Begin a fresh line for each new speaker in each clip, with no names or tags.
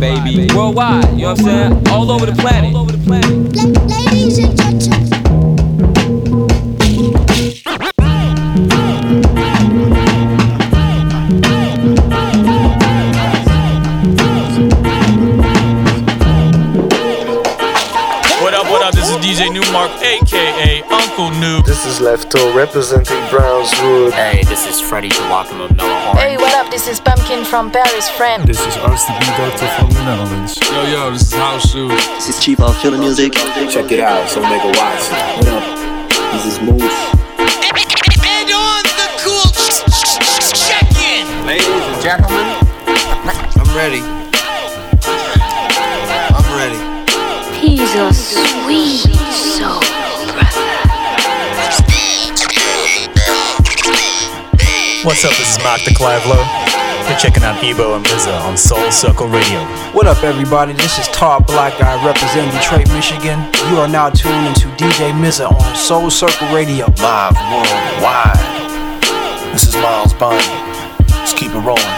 worldwide, baby. Worldwide, you know what I'm saying? All over the planet. All over the planet.
Ladies and gentlemen.
What up, what up? This is DJ Nu-Mark, aka Uncle New.
This is Lefto representing Brownswood.
Hey, this is Freddie Joachim of Mellow Horn.
Hey, what up? This is Pumpkin from Paris, friend.
This is RCB Doctor from the Netherlands.
Yo, yo, this is House Shoes.
This is Chief of Chiller Music.
Check it out, so make a watch. What up? This is Moose.
And on the cool check-in.
Ladies and gentlemen, I'm ready. I'm ready.
He's a sweet soul
What's up? This is Mark de Clive-Lowe. You're checking out Ebo and Mza on Soul Circle Radio.
What up, everybody? This is Todd Black I represent Detroit, Michigan. You are now tuned into DJ Mza on Soul Circle Radio.
Live worldwide. This is Miles Bonnie. Let's keep it rolling.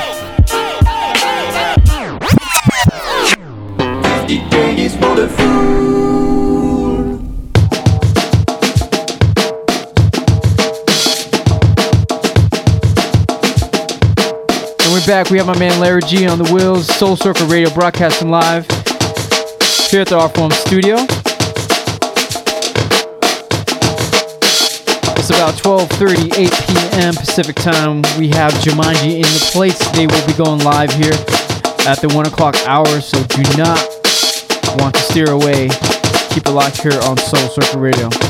Back. We have my man Larry G on the wheels, Soul Circle Radio broadcasting live here at the Artform studio. It's about 12:30, 8 p.m. Pacific time. We have Joomanji in the place. They will be going live here at the one o'clock hour. So do not want to steer away. Keep it locked here on Soul Circle Radio.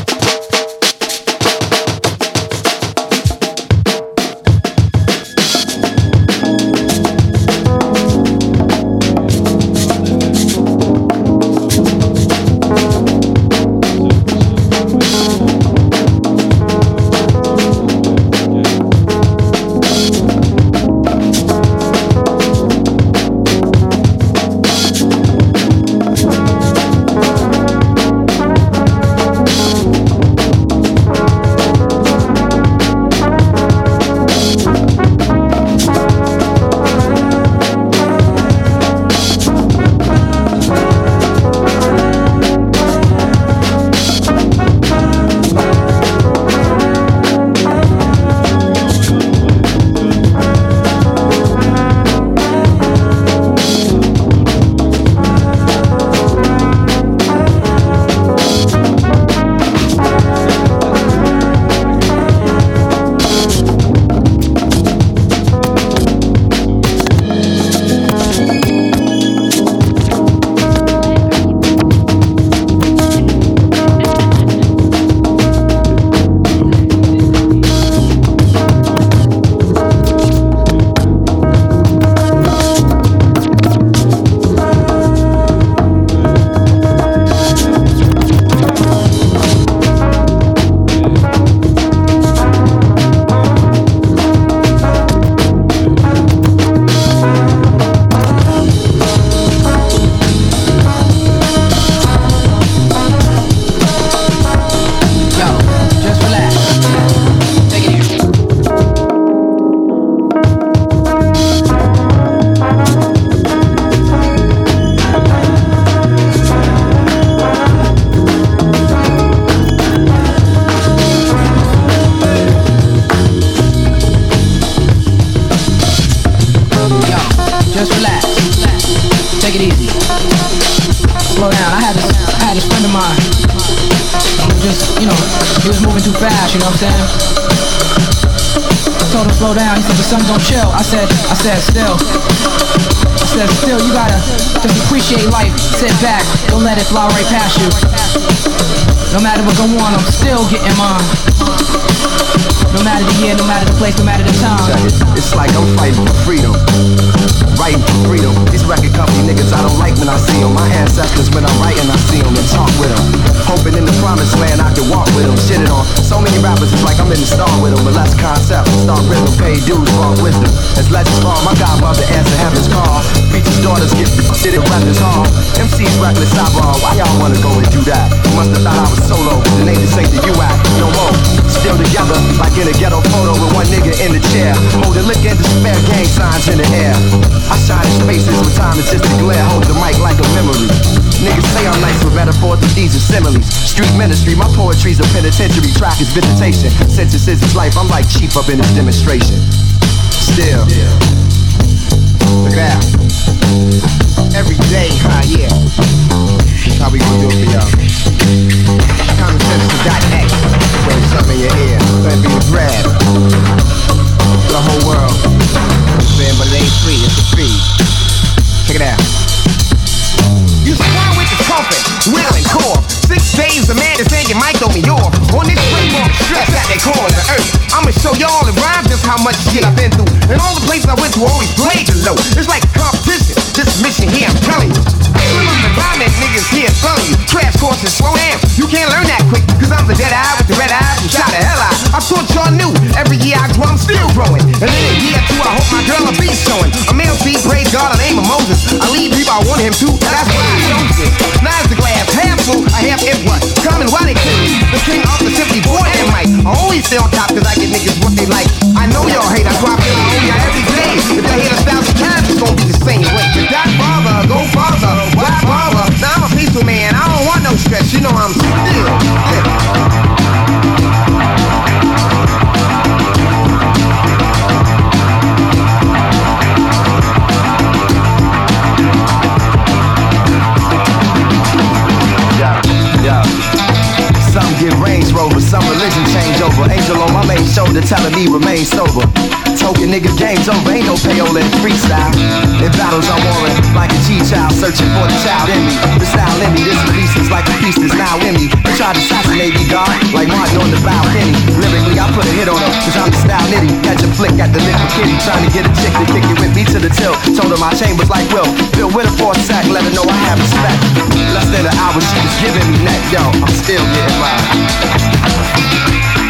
Is visitation. Sentences is life. I'm like chief up in this demonstration. Still. Look at that. Every day, huh? Yeah. How we gonna do it for y'all? Common sense Sadat X. Wave something in your ear. Let it be grab. The whole world. Man, but it ain't free. It's a fee. Check it out. You swear with the will and core. Six days, the man is saying mic on me, you're on this frame of stress that they call the earth. I'ma show y'all in rhyme just how much shit I've been through. And all the places I went to always played the low. It's like competition. This mission here, I'm telling you. And rhyming niggas courses, slow. You can't learn that quick, cause I'm the dead eye with the red eye from shot the hell out. I thought y'all knew. Every year I grow, I'm still growing. And then a year or two, I hope my girl will be showing. A male seed, praise God, I name of Moses. I lead people, I want him to. That's why I chose. Now is the glass half full, I half empty. Common, why they kill me? The king of the simply boy and Mike. I always stay on top cause I get niggas what they like. I know y'all hate, that's why I feel I y'all every day. If a thousand times, it's gonna be the same way. Go farther, bother? Now I'm a peaceful man, I don't want no stress, you know I'm still. Yeah. Some get Range some religion change over. Angel on my shoulder telling me remain sober. Token nigga game's over, rain no payola in freestyle. In battles I'm warring like a G-child, searching for the child in me. The style in me, this release is like a piece that's now in me. They tried to assassinate me, God, like Martin on the balcony. Lyrically, I put a hit on her, cause I'm the style nitty. Catch a flick at the for kitty, trying to get a chick to kick it with me to the till. Told her my chambers like Will, filled with a four sack, let her know I have respect. Less than an hour, she was giving me neck, yo, I'm still getting mine.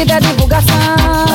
vida, é divulgação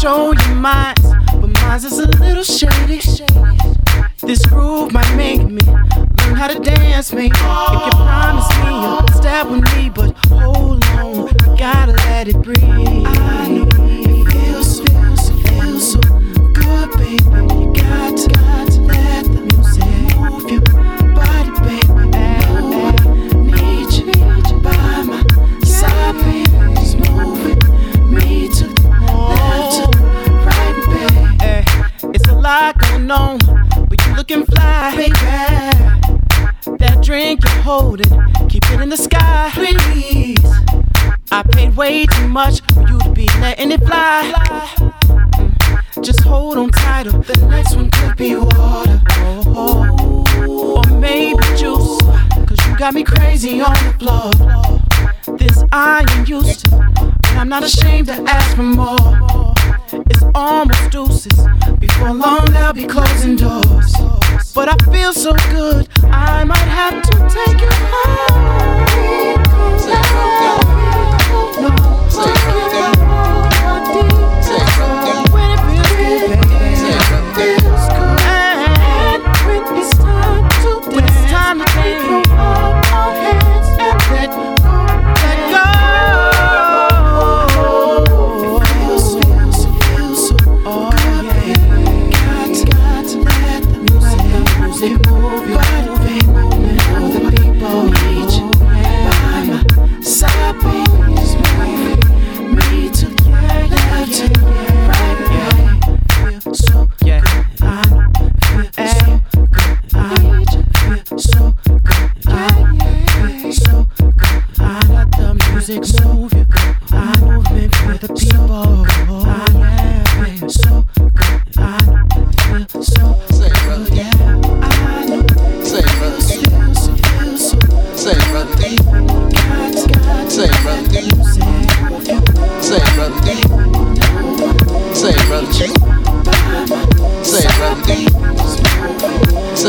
show you mine, but mine's is a little shady. This groove might make me learn how to dance, mate. If you promise me you'll step with me, The next one could be water, oh, or maybe juice. Cause you got me crazy on the floor. This I am used to, and I'm not ashamed to ask for more. It's almost deuces. Before long, they'll be closing doors. But I feel so good, I might have to take you home.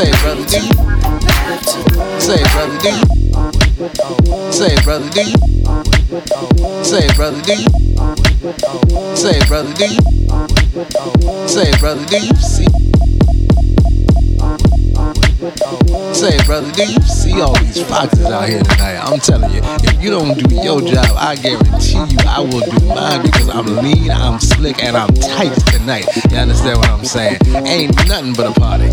Say, brother,
do you?
say, brother,
do you?
say, brother, do you? say, brother, do you? say, brother, do you? say, brother, do you see? Say, brother, do you see all these foxes out here tonight? I'm telling you, if you don't do your job, I guarantee you I will do mine because I'm lean, I'm slick, and I'm tight tonight. You understand what I'm saying? Ain't nothing but a party.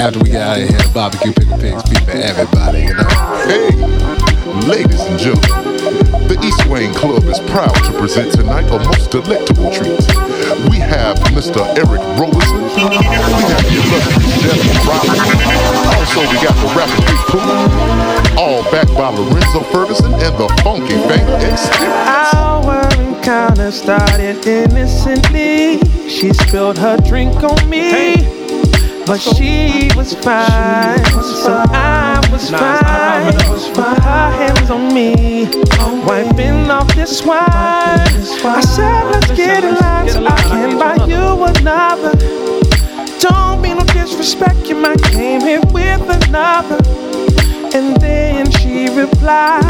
After we get out of here, barbecue, pickle pigs, beef for everybody, you know?
Hey, ladies and gentlemen, the East Wayne Club is proud to present tonight a most delectable treat. We have Mr. Eric Roberson. We have the illustrious Devin Robinson. Also, we got the rapper Big Pooh. All backed by Lorenzo Ferguson and the Funky Fang Experience.
Our encounter started innocently. She spilled her drink on me, but she was fine, so I was fine. Put her hands on me, wiping off this wine. I said, let's get in line so I can buy you another. Don't mean no disrespect, you might came here with another. And then she replied,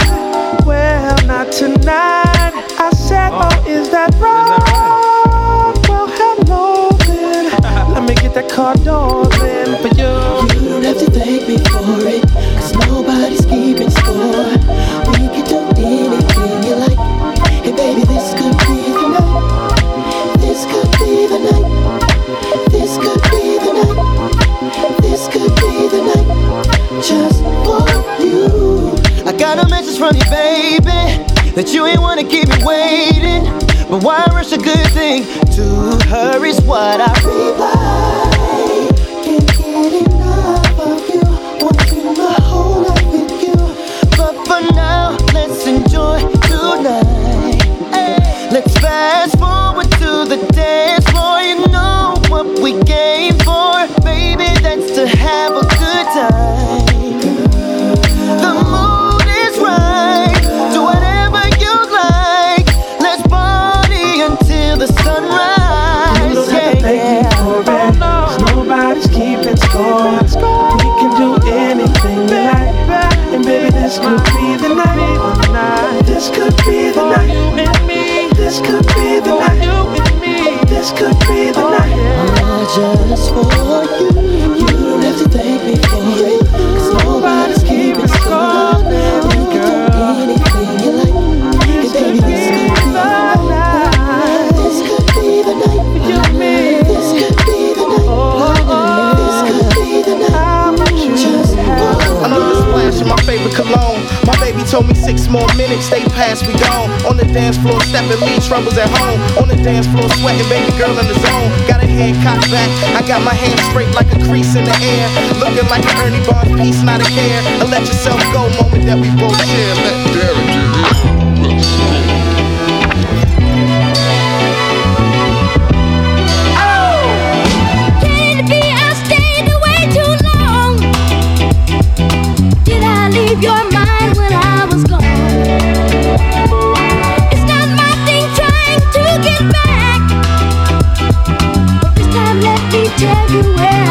Well, not tonight. I said, Oh, oh is that right? Well, hello then. Let me get that car door
got a message from you, baby, that you ain't wanna keep me waiting. But why rush a good thing? To her is what I
reply. Can't get enough of you. Spend my whole life with you.
But for now, let's enjoy tonight. Let's fast forward to the dance floor. You know what we came for, baby. That's to have a good time.
sunrise. You don't have to thank me for it. Nobody's keeping score. We can do anything we like, And baby, this could be the night. This could be the night. This could be the night. This could be the night. I just for
you. You don't have to thank me for it. My favorite cologne. My baby told me six more minutes, they pass, we gone. On the dance floor, stepping, leave troubles at home. On the dance floor, sweating, baby girl in the zone. Got a head cocked back, I got my hands straight like a crease in the air. Looking like an Ernie Barnes piece, not a care. A let yourself go moment that we both share. Let Derek do
tell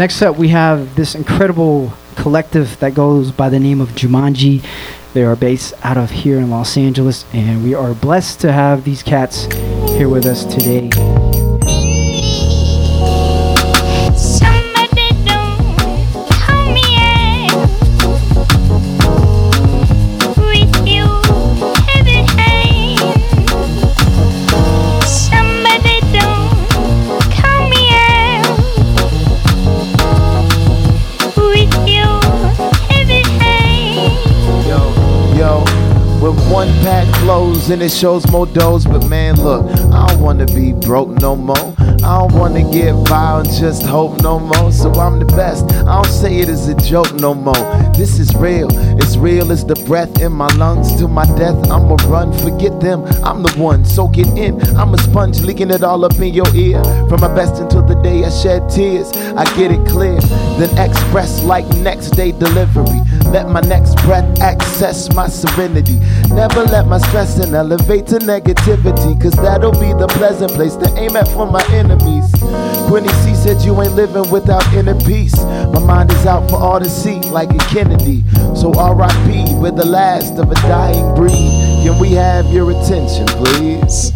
next up, we have this incredible collective that goes by the name of Joomanji. They are based out of here in Los Angeles, and we are blessed to have these cats here with us today.
and it shows more does. But man, look, I don't wanna be broke no more. I don't wanna get by and just hope no more. So I'm the best. I don't say it as a joke no more. This is real. It's real as the breath in my lungs. To my death, I'ma run. Forget them. I'm the one. Soak it in. I'm a sponge leaking it all up in your ear. From my best until the day I shed tears, I get it clear. Then express like next day delivery. Let my next breath access my serenity. Never let my stress and elevate to negativity, cause that'll be the pleasant place to aim at for my enemies. Gwenny C said you ain't living without inner peace. My mind is out for all to see, like a Kennedy. So RIP, we're the last of a dying breed. Can we have your attention, please?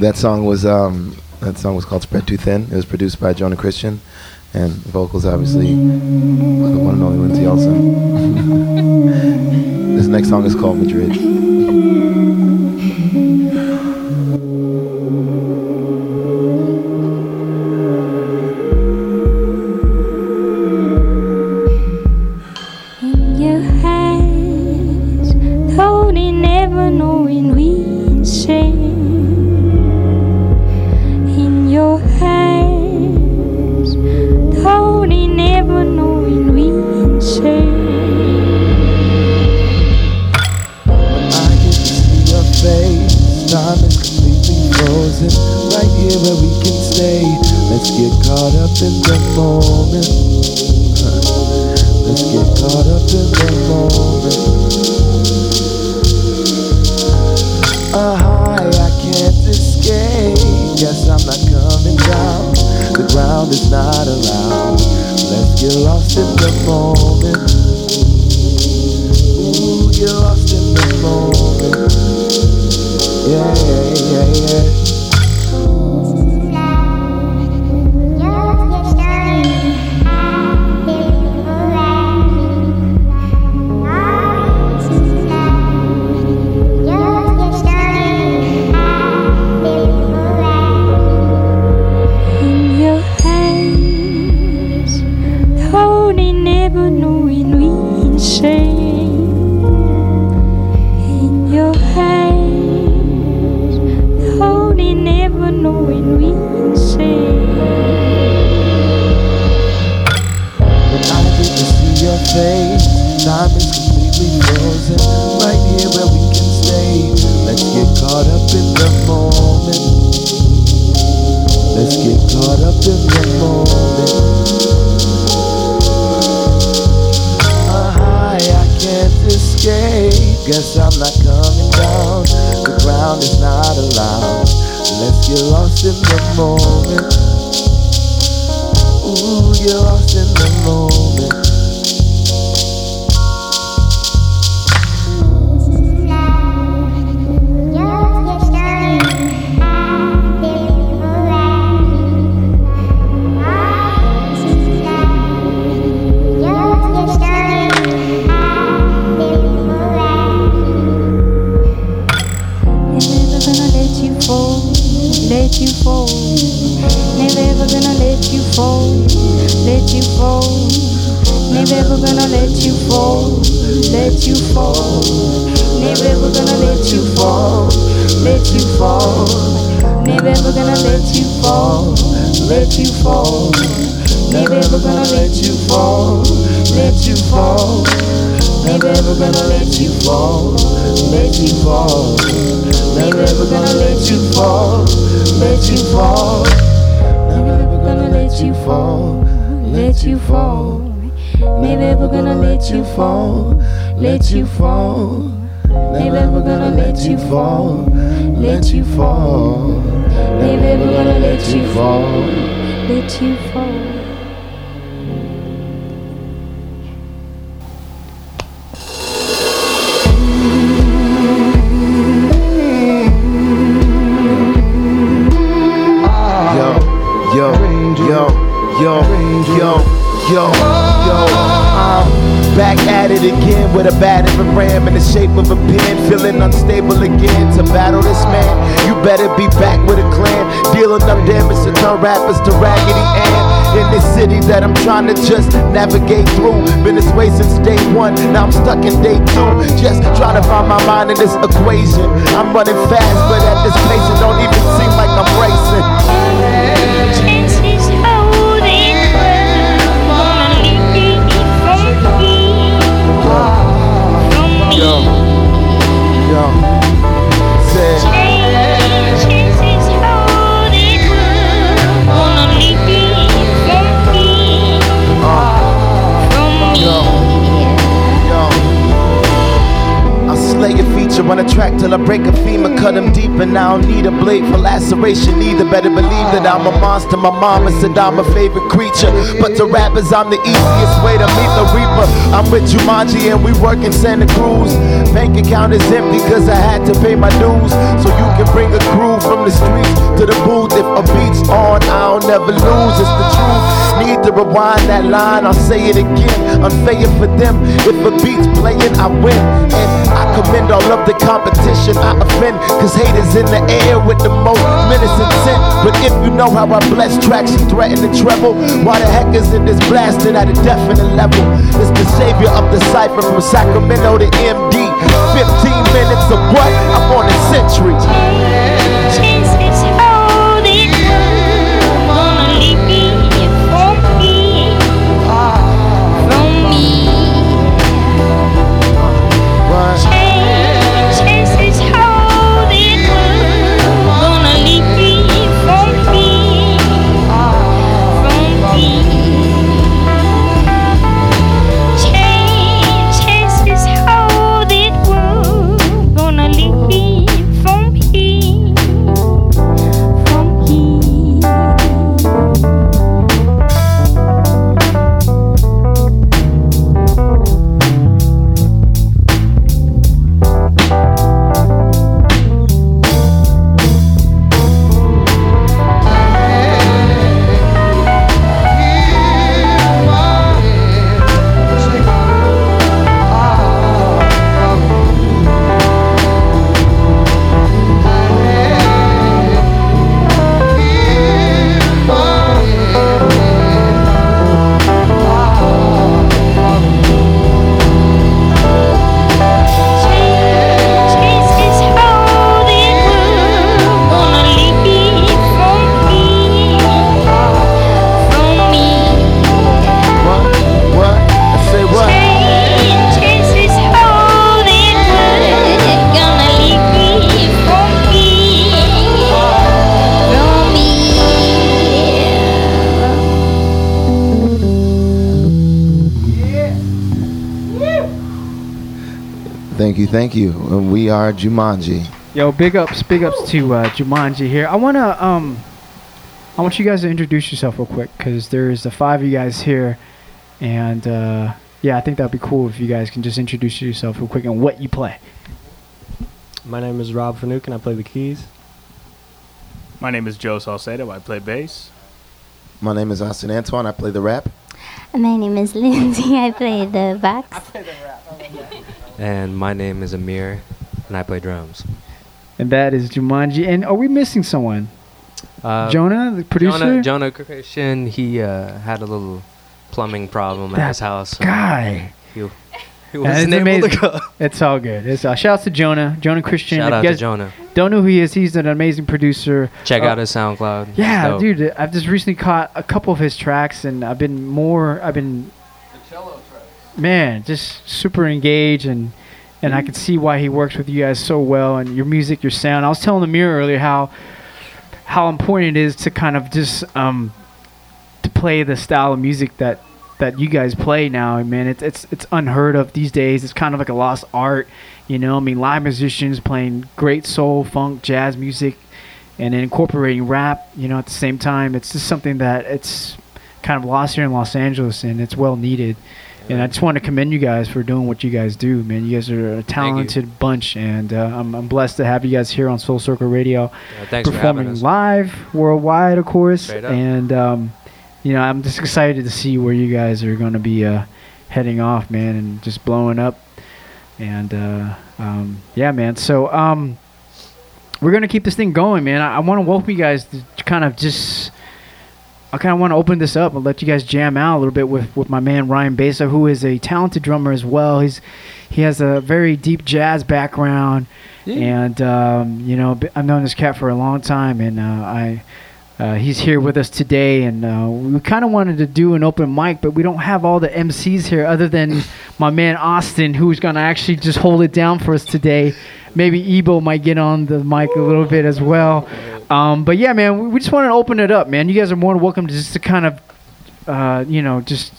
That song was um, that song was called "Spread Too Thin." It was produced by Jonah Christian, and vocals obviously the one and only Lindsay Olsen. this next song is called Madrid.
You fall. Never ever gonna let you fall, let you fall. Never ever gonna let you fall, let you fall. Never gonna let you fall, let you fall. Never gonna let you fall, let you fall. Never gonna let you fall, let you fall. Never gonna let you fall, let you fall. Never gonna let you fall, let you fall. Never gonna let you fall, let you fall. Never gonna let you fall, let you fall.
With a battering ram in the shape of a pen, feeling unstable again. To battle this man, you better be back with a clan, dealing up damage to turn rappers to Raggedy Ann. In this city that I'm trying to just navigate through. Been this way since day one, now I'm stuck in day two. Just trying to find my mind in this equation. I'm running fast, but at this pace, it don't even seem like I'm racing. On a track till I break a femur, cut him deep, and I don't need a blade for laceration either. Better believe that I'm a monster. My mama said I'm a favorite creature, but to rappers I'm the easiest way to meet the reaper. I'm with Joomanji and we work in Santa Cruz. Bank account is empty cause I had to pay my dues, so you can bring a crew from the streets to the booth. If a beat's on, I'll never lose. It's the truth. Need to rewind that line, I'll say it again. Unfair for them. If a beat's playing, I win. And I commend all of the competition I offend. Cause haters in the air with the most menacing scent. But if you know how I bless tracks and threaten to treble, why the heck isn't this blasting at a definite level? It's the savior of the cipher from Sacramento to MD. 15 minutes of what? I'm on a century. Thank you. And we are Joomanji.
Yo, big ups, big ups to uh, Joomanji here. I wanna um, I want you guys to introduce yourself real quick because there's the five of you guys here, and uh, yeah, I think that'd be cool if you guys can just introduce yourself real quick and what you play.
My name is Rob Fanuc and I play the keys.
My name is Joe Salcedo. I play bass.
My name is Austin Antoine. I play the rap.
My name is Lindsay. I play the box.
And my name is Amir, and I play drums.
And that is Joomanji. And are we missing someone?
Uh,
Jonah, the producer.
Jonah, Jonah Christian, he uh, had a little plumbing problem at his house.
guy.
He, he wasn't
it's
able to go.
It's all good. It's uh, shout out to Jonah, Jonah Christian.
Shout out to Jonah.
don't know who he is, he's an amazing producer.
Check
Uh,
out his SoundCloud.
Yeah, dude, I've just recently caught a couple of his tracks, and I've been more. I've been. Man, just super engaged, and and I can see why he works with you guys so well, and your music, your sound. I was telling the mirror earlier how how important it is to kind of just um to play the style of music that that you guys play now. I mean, it's it's it's unheard of these days. It's kind of like a lost art, you know. I mean, live musicians playing great soul, funk, jazz music, and incorporating rap, you know, at the same time. It's just something that it's kind of lost here in Los Angeles, and it's well needed. And I just want to commend you guys for doing what you guys do, man. You guys are a talented bunch, and uh, I'm, I'm blessed to have you guys here on Soul Circle Radio,
Yeah, thanks for having
performing live worldwide, of course. And um, you know, I'm just excited to see where you guys are going to be uh, heading off, man, and just blowing up. And uh, um, yeah, man. So um, we're gonna keep this thing going, man. I, I want to welcome you guys to kind of just. I kind of want to open this up and let you guys jam out a little bit with, with my man Ryan Baysa, who is a talented drummer as well. He's he has a very deep jazz background, and um, you know I've known this cat for a long time, and uh, I uh, he's here with us today, and uh, we kind of wanted to do an open mic, but we don't have all the MCs here other than my man Austin, who's gonna actually just hold it down for us today. Maybe Ebo might get on the mic a little bit as well. Um, but yeah, man, we, we just want to open it up, man. You guys are more than welcome to just to kind of, uh, you know, just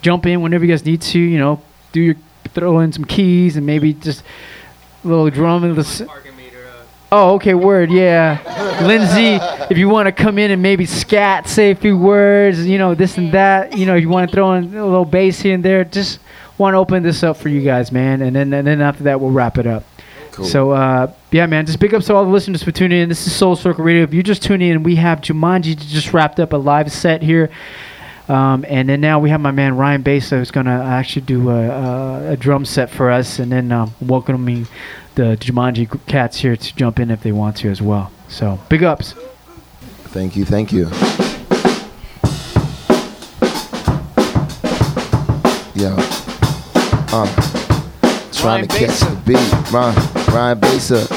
jump in whenever you guys need to. You know, do your throw in some keys and maybe just a little drum and. Oh, okay, word, yeah. Lindsay, if you want to come in and maybe scat, say a few words, you know, this and that, you know, you want to throw in a little bass here and there, just want to open this up for you guys, man. And then and then after that, we'll wrap it up.
Cool.
So, uh, yeah, man, just big ups to all the listeners for tuning in. This is Soul Circle Radio. If you're just tuning in, we have Joomanji just wrapped up a live set here. Um, and then now we have my man Ryan Baysa who's going to actually do a, a, a drum set for us. And then um, welcoming the Joomanji cats here to jump in if they want to as well. So, big ups.
Thank you, thank you. Yo. Uh. Trying
Ryan
to catch the beat. Ryan, Ryan Baysa.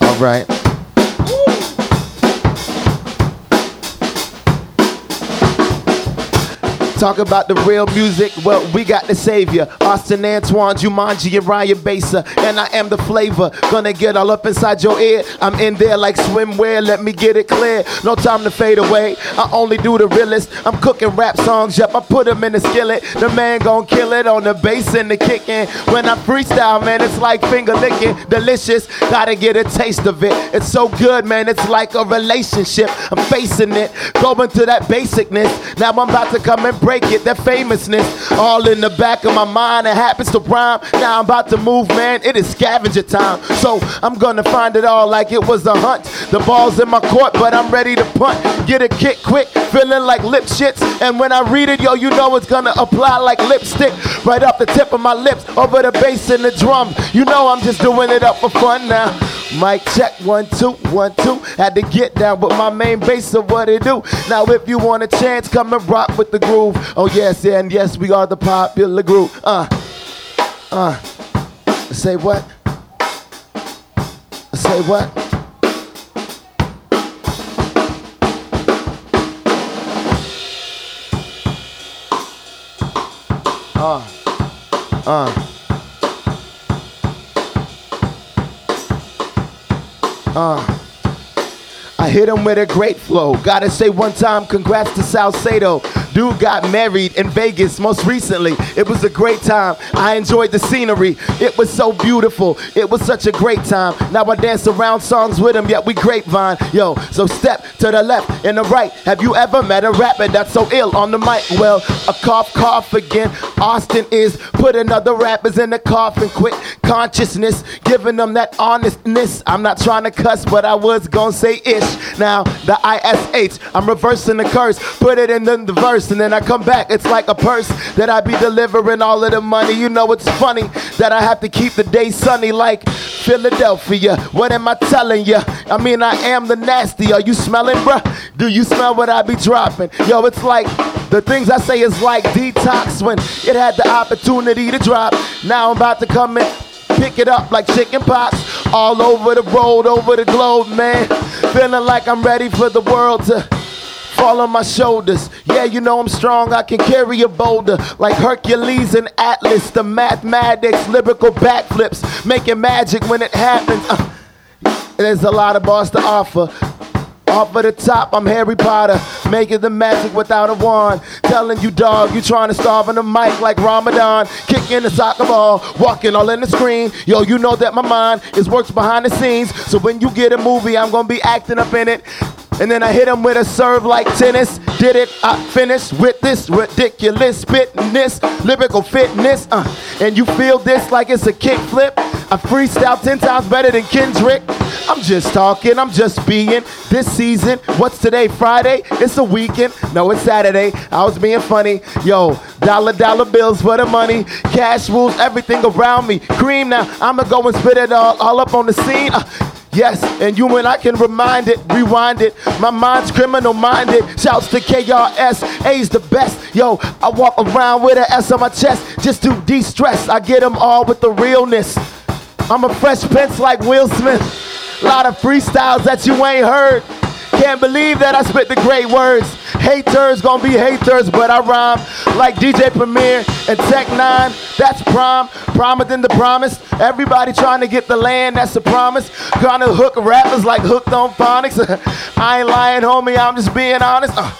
All right. Talk about the real music, well, we got the savior. Austin Antoine, Joomanji, and Ryan Baysa. And I am the flavor. Gonna get all up inside your ear. I'm in there like swimwear, let me get it clear. No time to fade away. I only do the realest. I'm cooking rap songs, yep, I put them in the skillet. The man gon' kill it on the bass and the kicking. When I freestyle, man, it's like finger licking. Delicious, gotta get a taste of it. It's so good, man, it's like a relationship. I'm facing it, going to that basicness. Now I'm about to come and break it, that famousness. All in the back of my mind, it happens to rhyme. Now I'm about to move, man, it is scavenger time. So I'm gonna find it all like it was a hunt. The ball's in my court, but I'm ready to punt. Get a kick quick, feeling like lip shits. And when I read it, yo, you know it's gonna apply like lipstick. Right up the tip of my lips, over the bass and the drum. You know I'm just doing it up for fun now. Mic check, one, two, one, two. Had to get down with my main bass of what it do. Now if you want a chance, come and rock with the groove. Oh yes, and yes, we are the popular group. Uh, uh. Say what? Say what? Uh, uh. Uh. I hit him with a great flow. Gotta say one time, congrats to Salcedo. Dude got married in Vegas most recently. It was a great time. I enjoyed the scenery. It was so beautiful. It was such a great time. Now I dance around songs with him, yet we grapevine. Yo, so step to the left and the right. Have you ever met a rapper that's so ill on the mic? Well, a cough, cough again. Austin is putting other rappers in the coffin. Quick consciousness, giving them that honestness. I'm not trying to cuss, but I was gonna say ish. Now the ISH, I'm reversing the curse. Put it in the, the verse, and then I come back. It's like a purse that I be delivering all of the money. You know it's funny that I have to keep the day sunny like Philadelphia. What am I telling ya? I mean I am the nasty. Are you smelling, bruh? Do you smell what I be dropping? Yo, it's like the things I say is like detox when it had the opportunity to drop. Now I'm about to come in pick it up like chicken pox. All over the road, over the globe, man. Feeling like I'm ready for the world to fall on my shoulders. Yeah, you know I'm strong, I can carry a boulder like Hercules and Atlas. The mathematics, lyrical backflips, making magic when it happens. Uh, there's a lot of bars to offer. Off of the top, I'm Harry Potter, making the magic without a wand. Telling you, dog, you trying to starve on the mic like Ramadan. Kicking the soccer ball, walking all in the screen. Yo, you know that my mind is works behind the scenes. So when you get a movie, I'm gonna be acting up in it. And then I hit him with a serve like tennis. Did it, I finished with this ridiculous fitness, lyrical fitness. Uh, and you feel this like it's a kickflip. I freestyle 10 times better than Kendrick. I'm just talking, I'm just being. This season, what's today, Friday? It's a weekend. No, it's Saturday. I was being funny. Yo, dollar, dollar bills for the money. Cash rules everything around me. Cream now, I'ma go and spit it all, all up on the scene. Uh, Yes, and you and I can remind it, rewind it. My mind's criminal minded. Shouts to KRS, A's the best. Yo, I walk around with an S on my chest just to de stress. I get them all with the realness. I'm a fresh prince like Will Smith. A Lot of freestyles that you ain't heard. Can't believe that I spit the great words. Haters gonna be haters, but I rhyme like DJ Premier and Tech N9ne. That's prime, primer than the promise. Everybody trying to get the land, that's a promise. Gonna hook rappers like hooked on phonics. I ain't lying, homie, I'm just being honest. Uh,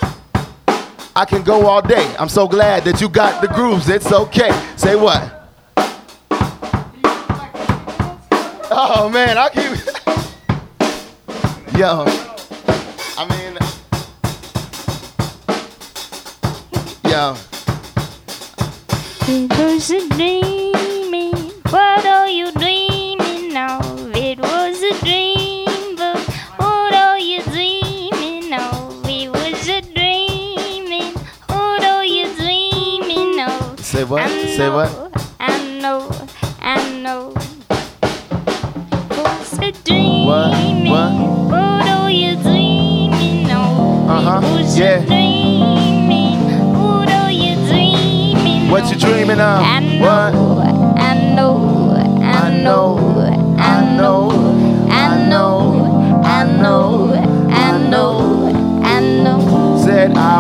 I can go all day. I'm so glad that you got the grooves. It's okay. Say what? Oh man, I keep. Yo, yo.
It was a dreaming. What are you dreaming of? It was a dream, but what are you dreaming of? It was a dreaming. What are you dreaming of?
Say what?
I
Say what?
know, I know, I know. What's a dreaming?
What? What?
What are you dreaming of?
Uh huh. Yeah.
Dreaming What you dreaming
of?
I know,
What?
I know, I know, I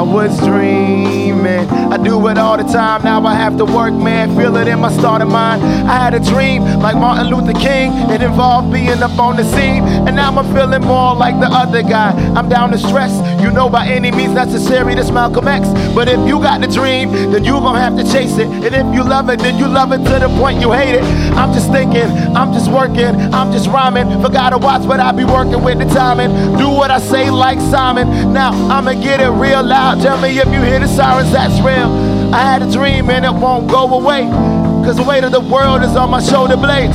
I
was dreaming. I do it all the time. Now I have to work, man. Feel it in my starting mind. I had a dream like Martin Luther King. It involved being up on the scene. And now I'm feeling more like the other guy. I'm down to stress. You know, by any means necessary, this Malcolm X. But if you got the dream, then you gonna have to chase it. And if you love it, then you love it to the point you hate it. I'm just thinking, I'm just working, I'm just rhyming. Forgot to watch, but I be working with the timing. Do what I say like Simon. Now I'ma get it real loud. Tell me if you hear the sirens, that's real. I had a dream and it won't go away. Cause the weight of the world is on my shoulder blades.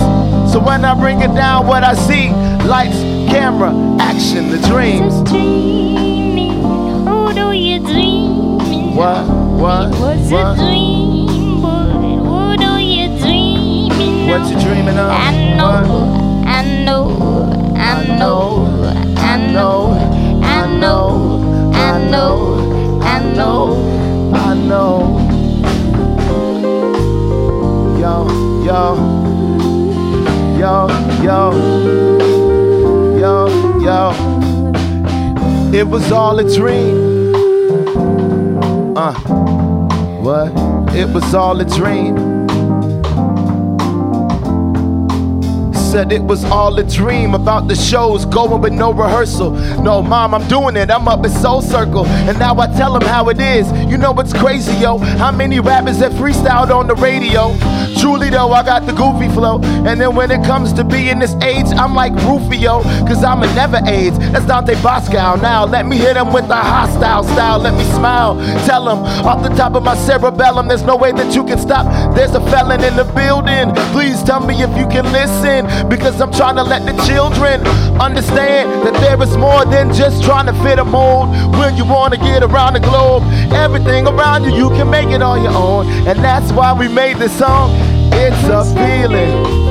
So when I bring it down, what I see, lights, camera, action, the dreams.
Dreaming, what are you dreaming?
What? What?
Was a
What?
dream, what are you dreaming?
What you dreaming of?
I know, I know, I know, I know, I know, I know, I know.
I know. Yo, yo, yo, yo, yo, yo. It was all a dream. Uh, what? It was all a dream. Said it was all a dream about the shows going with no rehearsal. No, mom, I'm doing it. I'm up in Soul Circle. And now I tell them how it is. You know what's crazy, yo? How many rappers have freestyled on the radio? Truly, though, I got the goofy flow. And then when it comes to being this age, I'm like Rufio, cause I'm a never age. That's Dante Boscow. Now, let me hit him with the hostile style. Let me smile. Tell him off the top of my cerebellum, there's no way that you can stop. There's a felon in the building. Please tell me if you can listen, because I'm trying to let the children understand that there is more than just trying to fit a mold. When you want to get around the globe, everything around you, you can make it on your own. And that's why we made this song. It's a feeling.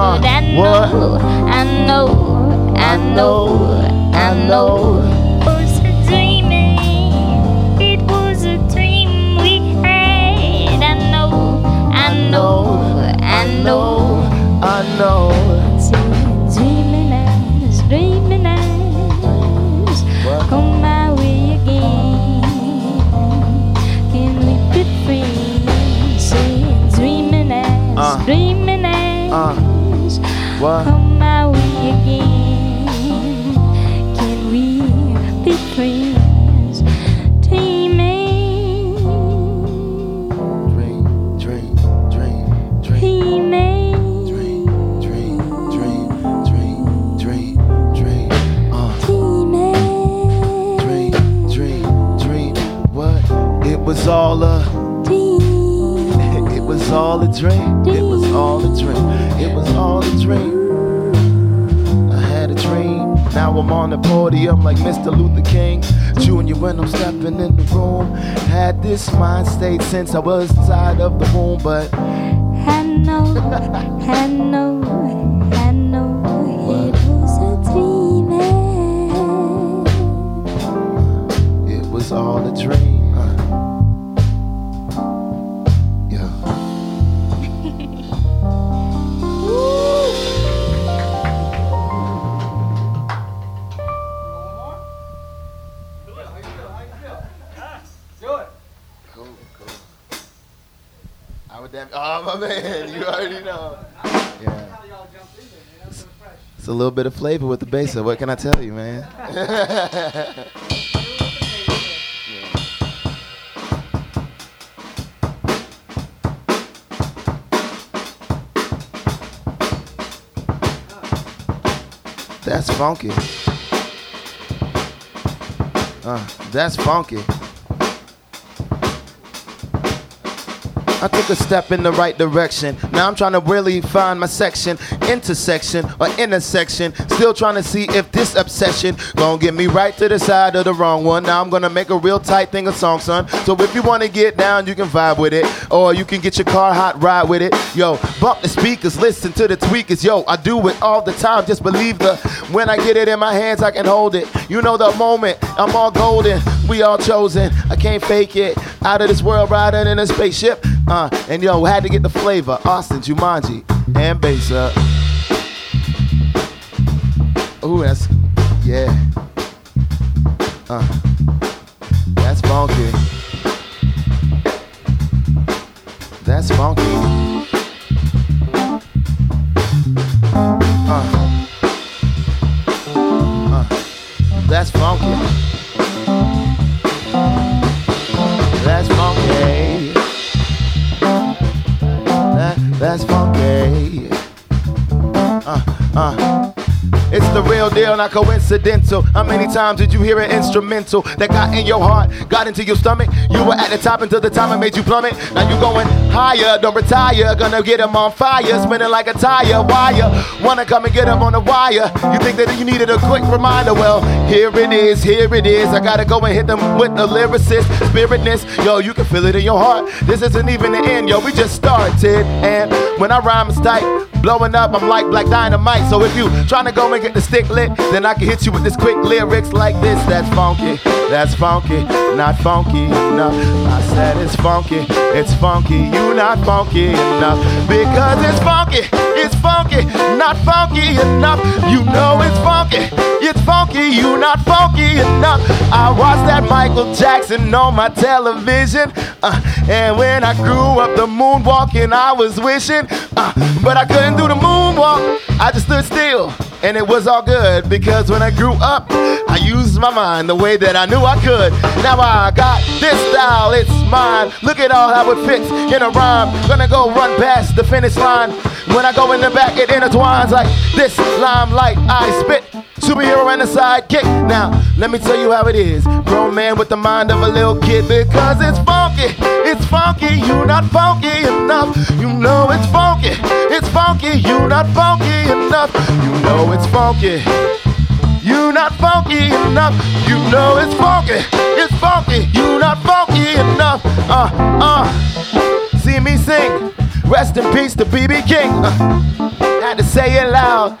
what?
And?
No, I know, I know, I know. It was a dream, it was a dream we had. I know, I know, I know. I know.
What?
Come my way again. Can we be friends? Dreaming.
Dream, dream, dream,
Dreaming.
dream, dream, dream, dream, dream, dream. Uh. Dream, dream, dream. What? It was all a. Was all a dream. It was all a dream. It was all a dream. I had a dream. Now I'm on the podium like Mr. Luther King Jr. when I'm stepping in the room. Had this mind state since I was inside of the womb, but
I know, I know,
little bit of flavor with the bass. What can I tell you, man? That's funky. Uh, that's funky. I took a step in the right direction. Now I'm trying to really find my section, intersection or intersection. Still trying to see if this obsession gonna get me right to the side of the wrong one. Now I'm gonna make a real tight thing a song, son. So if you wanna get down, you can vibe with it, or you can get your car hot, ride with it. Yo, bump the speakers, listen to the tweakers. Yo, I do it all the time. Just believe the when I get it in my hands, I can hold it. You know the moment. I'm all golden. We all chosen. I can't fake it. Out of this world, riding in a spaceship. Uh, and yo, we had to get the flavor. Austin, Joomanji, and bass up. Ooh, that's yeah. Uh, that's funky. That's funky. Uh, uh, that's funky. Uh. It's the real deal, not coincidental. How many times did you hear an instrumental that got in your heart, got into your stomach? You were at the top until the time it made you plummet. Now you're going higher, don't retire. Gonna get them on fire, spinning like a tire wire. Wanna come and get them on the wire? You think that you needed a quick reminder? Well, here it is, here it is. I gotta go and hit them with the lyricist, spiritness. Yo, you can feel it in your heart. This isn't even the end, yo. We just started, and when I rhyme, it's tight. Blowing up, I'm like black dynamite. So if you trying to go and get the stick lit, then I can hit you with this quick lyrics like this. That's funky, that's funky, not funky enough. I said it's funky, it's funky, you not funky enough. Because it's funky, it's funky, not funky enough. You know it's funky, it's funky, you not funky enough. I watched that Michael Jackson on my television. Uh, and when I grew up, the moonwalking I was wishing. Uh, but I couldn't do the moonwalk. I just stood still. And it was all good because when I grew up, I used my mind the way that I knew I could. Now I got this style, it's mine. Look at all how it fits in a rhyme. Gonna go run past the finish line. When I go in the back, it intertwines like this limelight I spit. Superhero and a sidekick. Now, let me tell you how it is. Grown man with the mind of a little kid because it's funky. It's funky, you not funky enough. You know it's funky. It's funky, you not funky enough. You know it's funky. You not funky enough. You know it's funky. It's funky. You not funky enough. Uh, uh. See me sing. Rest in peace to BB King. Uh, had to say it loud.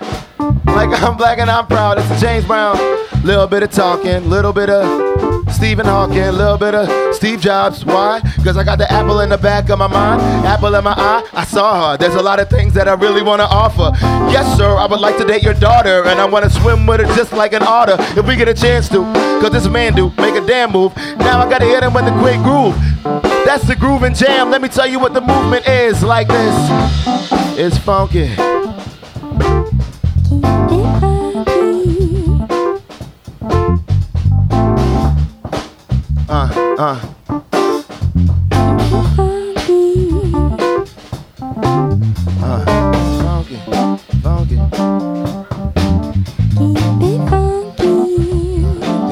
Like I'm black and I'm proud. It's James Brown. Little bit of talking, little bit of Stephen Hawking, a little bit of Steve Jobs. Why? Because I got the apple in the back of my mind, apple in my eye. I saw her. There's a lot of things that I really want to offer. Yes, sir, I would like to date your daughter, and I want to swim with her just like an otter if we get a chance to. Cause this man do make a damn move. Now I gotta hit him with the quick groove. That's the groove and jam. Let me tell you what the movement is like this. It's funky. Uh, uh. Uh, funky, funky.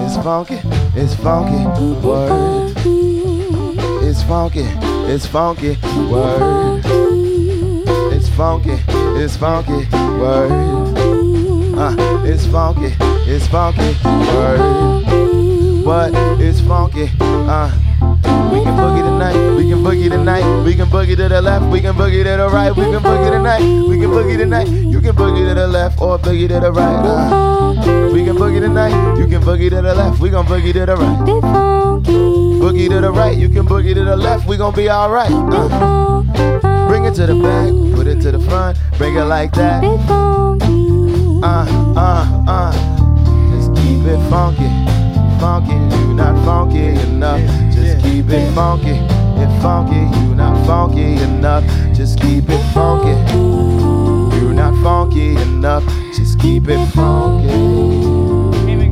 It's funky, it's funky, word. It's funky, it's funky, word. It's funky, it's funky, word. Uh, it's funky, it's funky, word. What? It's funky, uh. We can boogie tonight, we can boogie tonight, we can boogie to the left, we can boogie to the right, we can boogie tonight, we can boogie tonight, you can boogie to the left or boogie to the right. Uh. We can boogie tonight, you can boogie to the left, we gon' boogie to the right. Boogie to the right, you can boogie to the left, we gon' be alright. Uh. Bring it to the back, put it to the front, bring it like that. Uh, uh, uh. Just keep it funky, funky, you not funky enough. Just keep it funky, it funky, you not funky enough. Just keep it funky, you not funky enough. Just keep it funky.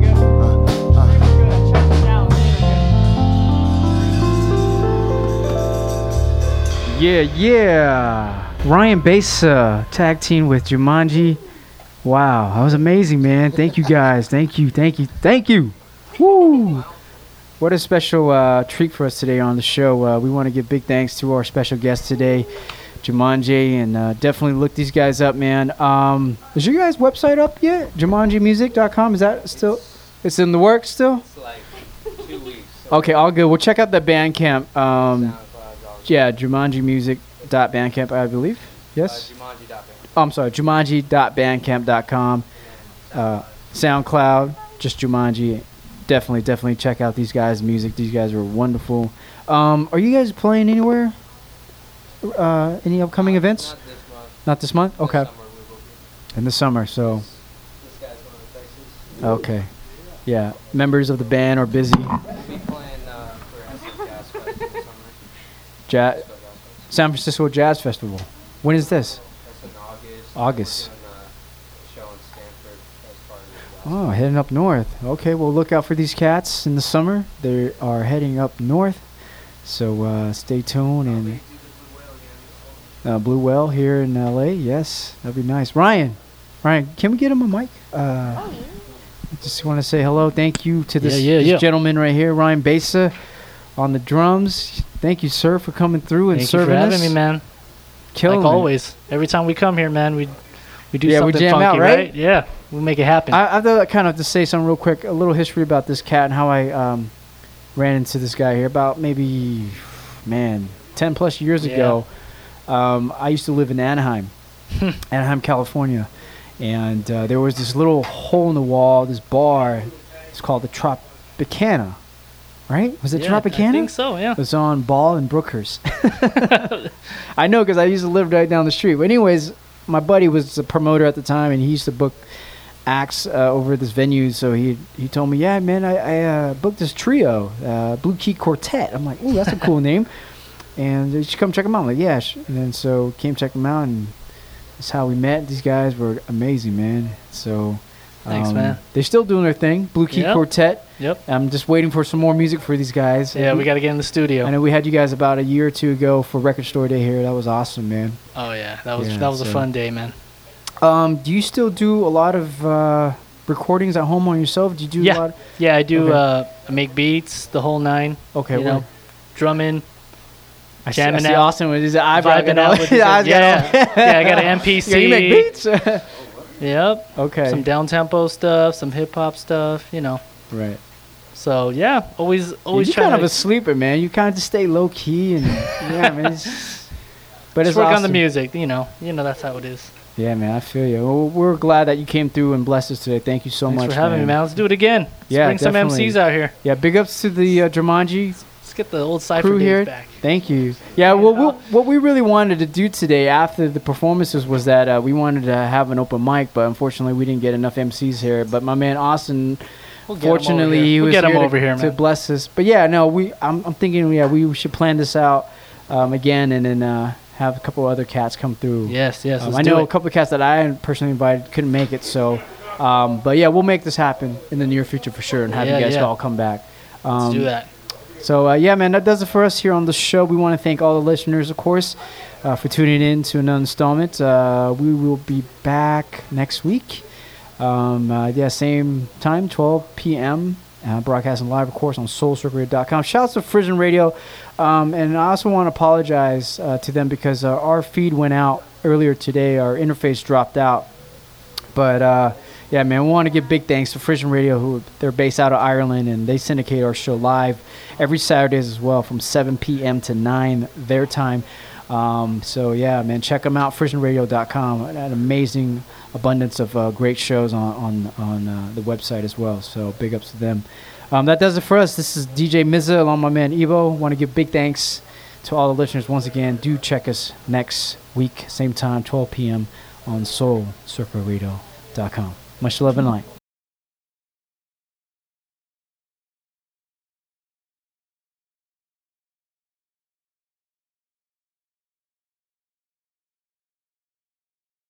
Uh, uh.
Yeah, yeah. Ryan Baysa tag team with Joomanji. Wow, that was amazing, man. Thank you guys. Thank you, thank you, thank you. Woo! What a special uh, treat for us today on the show. Uh, we want to give big thanks to our special guest today, Joomanji, and uh, definitely look these guys up, man. Um, is your guys' website up yet? JoomanjiMusic.com? Is that still? It's in the works still. Like weeks, so okay, all good. We'll check out the Bandcamp. Um, yeah, JoomanjiMusic.bandcamp, I believe. Yes. Oh, I'm sorry, Joomanji.bandcamp.com. Uh, SoundCloud, just Joomanji. Definitely, definitely check out these guys' music. These guys are wonderful. Um, are you guys playing anywhere? Uh, any upcoming events? Not this month. Okay. In the summer, so. Okay. Yeah, members of the band are busy. Ja- San Francisco Jazz Festival. When is this? August. Oh, heading up north. Okay, well, look out for these cats in the summer. They are heading up north, so uh, stay tuned. And uh, Blue Whale here in LA. Yes, that'd be nice. Ryan, Ryan, can we get him a mic? Uh, just want to say hello. Thank you to this,
Yeah, yeah,
this
yeah.
gentleman right here, Ryan Baysa, on the drums. Thank you, sir, for coming through and
Thank you for
serving
having
us.
me, man.
Killing
like
it.
always, every time we come here, man, we we do
Yeah, we
something
jam
funky,
out, right?
Yeah, we make it happen.
I, I thought kind of to say something real quick, a little history about this cat and how I um, ran into this guy here about maybe, man, ten plus years
Yeah.
ago. Um, I used to live in Anaheim, Anaheim, California, and uh, there was this little hole in the wall, this bar. It's called the Tropicana, right? Was it
Yeah, I
Tropicana?
think so, yeah.
It was on Ball and Brookhurst. I know because I used to live right down the street. But anyways, my buddy was a promoter at the time, and he used to book acts uh, over at this venue. So he he told me, yeah, man, I, I uh, booked this trio, uh, Blue Key Quartet. I'm like, ooh, that's a cool name. And you should come check them out. I'm like, yeah. And then so came check them out, and that's how we met. These guys were amazing, man. So.
Thanks,
um,
man.
They're still doing their thing. Blue Key
Yep.
Quartet.
Yep.
I'm just waiting for some more music for these guys.
Yeah, we gotta get in the studio.
I know we had you guys about a year or two ago for Record Store Day here. That was awesome, man.
oh yeah, that was
Yeah,
that was a fun day, man.
Um, do you still do a lot of uh, recordings at home on yourself? Do you do a
Yeah,
lot?
yeah, I do.
Okay.
Uh, I make beats, the whole nine.
Okay,
you know,
well-
drumming,
I see, I
jamming
see
out,
Austin with his eyebrow.
vibing out with his
eyes got
yeah, yeah, I got an MPC.
Yeah, you make beats?
yep.
Okay.
Some down tempo stuff, some hip hop stuff. You know.
Right.
So yeah, always always
you
trying
kind of a sleeper, man. You kind of just stay low key and yeah, man. It's, but
just
it's
work on the music. You know, you know that's how it is.
Yeah, man, I feel you. Well, we're glad that you came through and blessed us today. Thank you so
Thanks
much
for having me, man. Let's do it again. Let's
yeah,
bring some. MCs out here.
Yeah, big ups to the uh, Joomanji
Let's get the old cipher
crew here.
back.
Thank you. Yeah, well, we'll, what we really wanted to do today after the performances was that uh, we wanted to have an open mic, but unfortunately we didn't get enough MCs here. But my man Austin,
We'll get him over
fortunately,
here.
he
We'll
was here,
over
to,
here,
to bless us. But yeah, no, we I'm, I'm thinking yeah we should plan this out um, again and then uh, have a couple other cats come through.
Yes, yes,
Um, I know a couple of cats that I personally invited couldn't make it, so. Um, but yeah, we'll make this happen in the near future for sure, and have
Yeah,
you guys
yeah.
all come back. Um,
Let's do that.
So uh, yeah, man, that does it for us here on the show. We want to thank all the listeners, of course, uh, for tuning in to another installment. Uh, we will be back next week. Um, uh, yeah, same time, 12 p.m. Uh, broadcasting live, of course, on SoulCircleRadio.com. Shouts to Frisian Radio, um, and I also want to apologize uh, to them because uh, our feed went out earlier today. Our interface dropped out, but uh, yeah, man, we want to give big thanks to Frisian Radio, who they're based out of Ireland, and they syndicate our show live every Saturdays as well, from 7 p.m. to 9 their time. Um, so yeah, man, check them out, FrisianRadio.com. An amazing abundance of uh, great shows on on on uh, the website as well. So big ups to them. Um, that does it for us. This is DJ Mza along my man Ebo. Want to give big thanks to all the listeners once again. Do check us next week, same time, 12 p.m. on SoulCircleRadio.com. Much love and light.